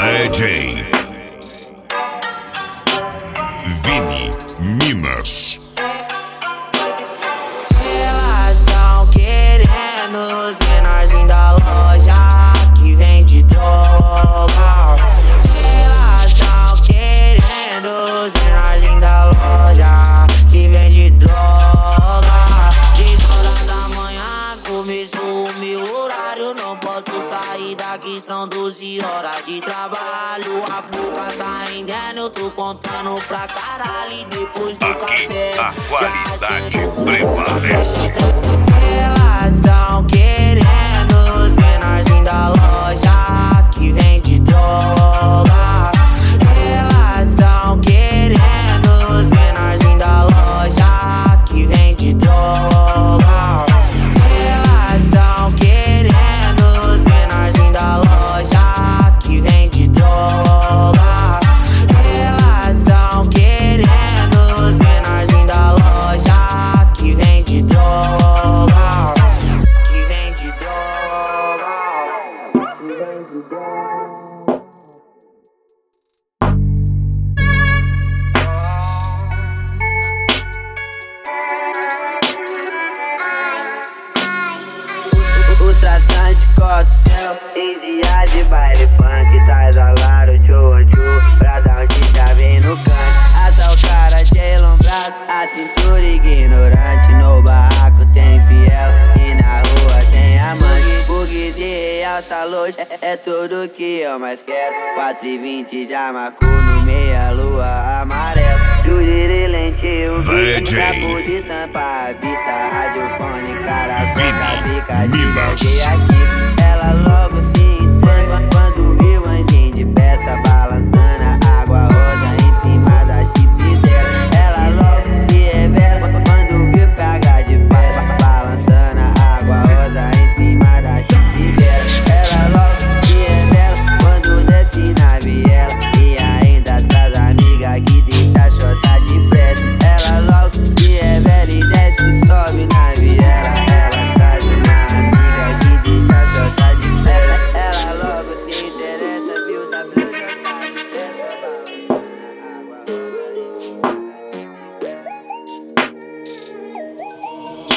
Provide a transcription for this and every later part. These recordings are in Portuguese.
DJ Vini Minas. São 12 horas de trabalho. A boca tá rendendo, eu tô contando pra caralho. E depois do Aqui café, a qualidade prevalece. Os traçantes coquetel Em dia de baile funk Traz a Lara, tchu, tchu Pra dar um tchá bem no canto. Ata o cara de elombrado A cintura ignorante. No barraco tem fiel E na rua tem amante. Bug de realça luz é, é tudo que eu mais quero. 4 e 20 já marcou no meia lua amarelo Juriri lentil DJ. Pra poder tampar a vista Vini cheguei aqui,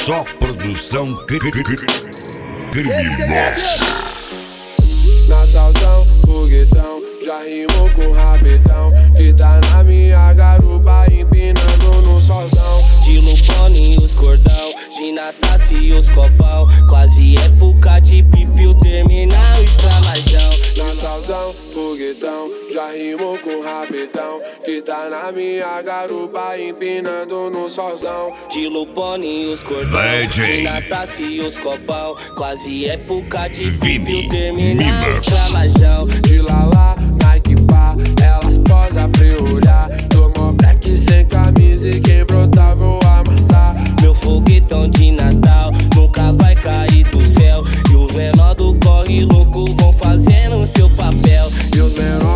Só produção cri- cri- cri- criminosa. Natalzão, foguetão, já rimou com rabetão Que tá na minha rimou rapidão. Que tá na minha garupa, empinando no solzão. De Lupone os cordão, Natassi os copão. Quase época de Vini, minas escravajão. De Lala, Nike pá, elas posa pra olhar. Tomou black sem camisa e quem brotar vou amassar. Meu foguetão de Natal nunca vai cair do céu. E os menor do corre louco vão fazendo seu papel. E os menor